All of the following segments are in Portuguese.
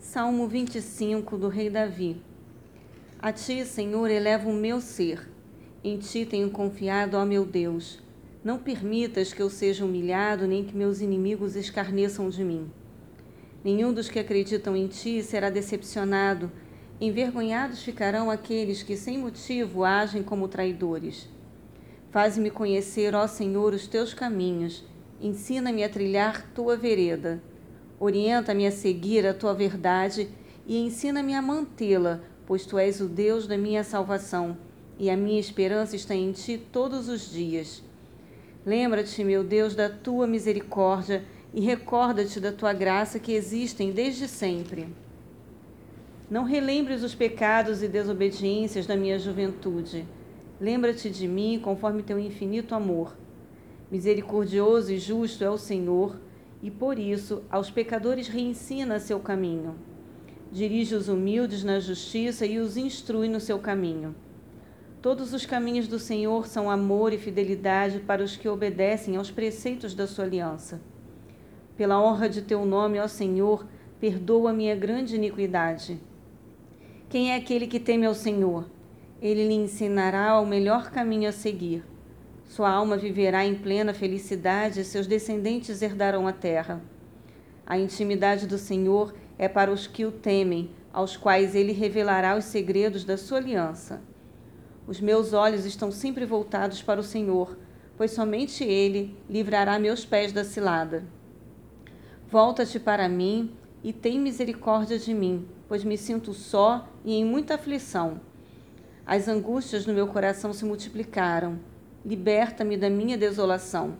Salmo 25 do Rei Davi. A ti, Senhor, elevo o meu ser. Em ti tenho confiado, ó meu Deus. Não permitas que eu seja humilhado, nem que meus inimigos escarneçam de mim. Nenhum dos que acreditam em ti será decepcionado. Envergonhados ficarão aqueles que, sem motivo, agem como traidores. Faze-me conhecer, ó Senhor, os teus caminhos. Ensina-me a trilhar tua vereda. Orienta-me a seguir a tua verdade e ensina-me a mantê-la, pois tu és o Deus da minha salvação e a minha esperança está em ti todos os dias. Lembra-te, meu Deus, da tua misericórdia e recorda-te da tua graça que existem desde sempre. Não relembres os pecados e desobediências da minha juventude. Lembra-te de mim conforme teu infinito amor. Misericordioso e justo é o Senhor e por isso aos pecadores reensina seu caminho. Dirige os humildes na justiça e os instrui no seu caminho. Todos os caminhos do Senhor são amor e fidelidade para os que obedecem aos preceitos da sua aliança. Pela honra de teu nome, ó Senhor, perdoa minha grande iniquidade. Quem é aquele que teme ao Senhor? Ele lhe ensinará o melhor caminho a seguir. Sua alma viverá em plena felicidade e seus descendentes herdarão a terra. A intimidade do Senhor é para os que o temem, aos quais ele revelará os segredos da sua aliança. Os meus olhos estão sempre voltados para o Senhor, pois somente ele livrará meus pés da cilada. Volta-te para mim e tem misericórdia de mim, pois me sinto só e em muita aflição. As angústias no meu coração se multiplicaram liberta-me da minha desolação.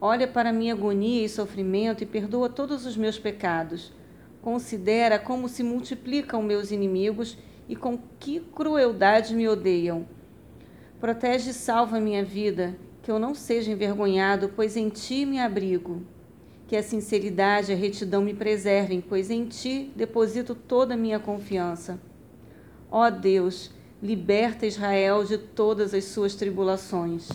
Olha para minha agonia e sofrimento e perdoa todos os meus pecados. Considera como se multiplicam meus inimigos e com que crueldade me odeiam. Protege e salva minha vida, que eu não seja envergonhado, pois em ti me abrigo. Que a sinceridade e a retidão me preservem, pois em ti deposito toda a minha confiança. Ó Deus, Liberta Israel de todas as suas tribulações.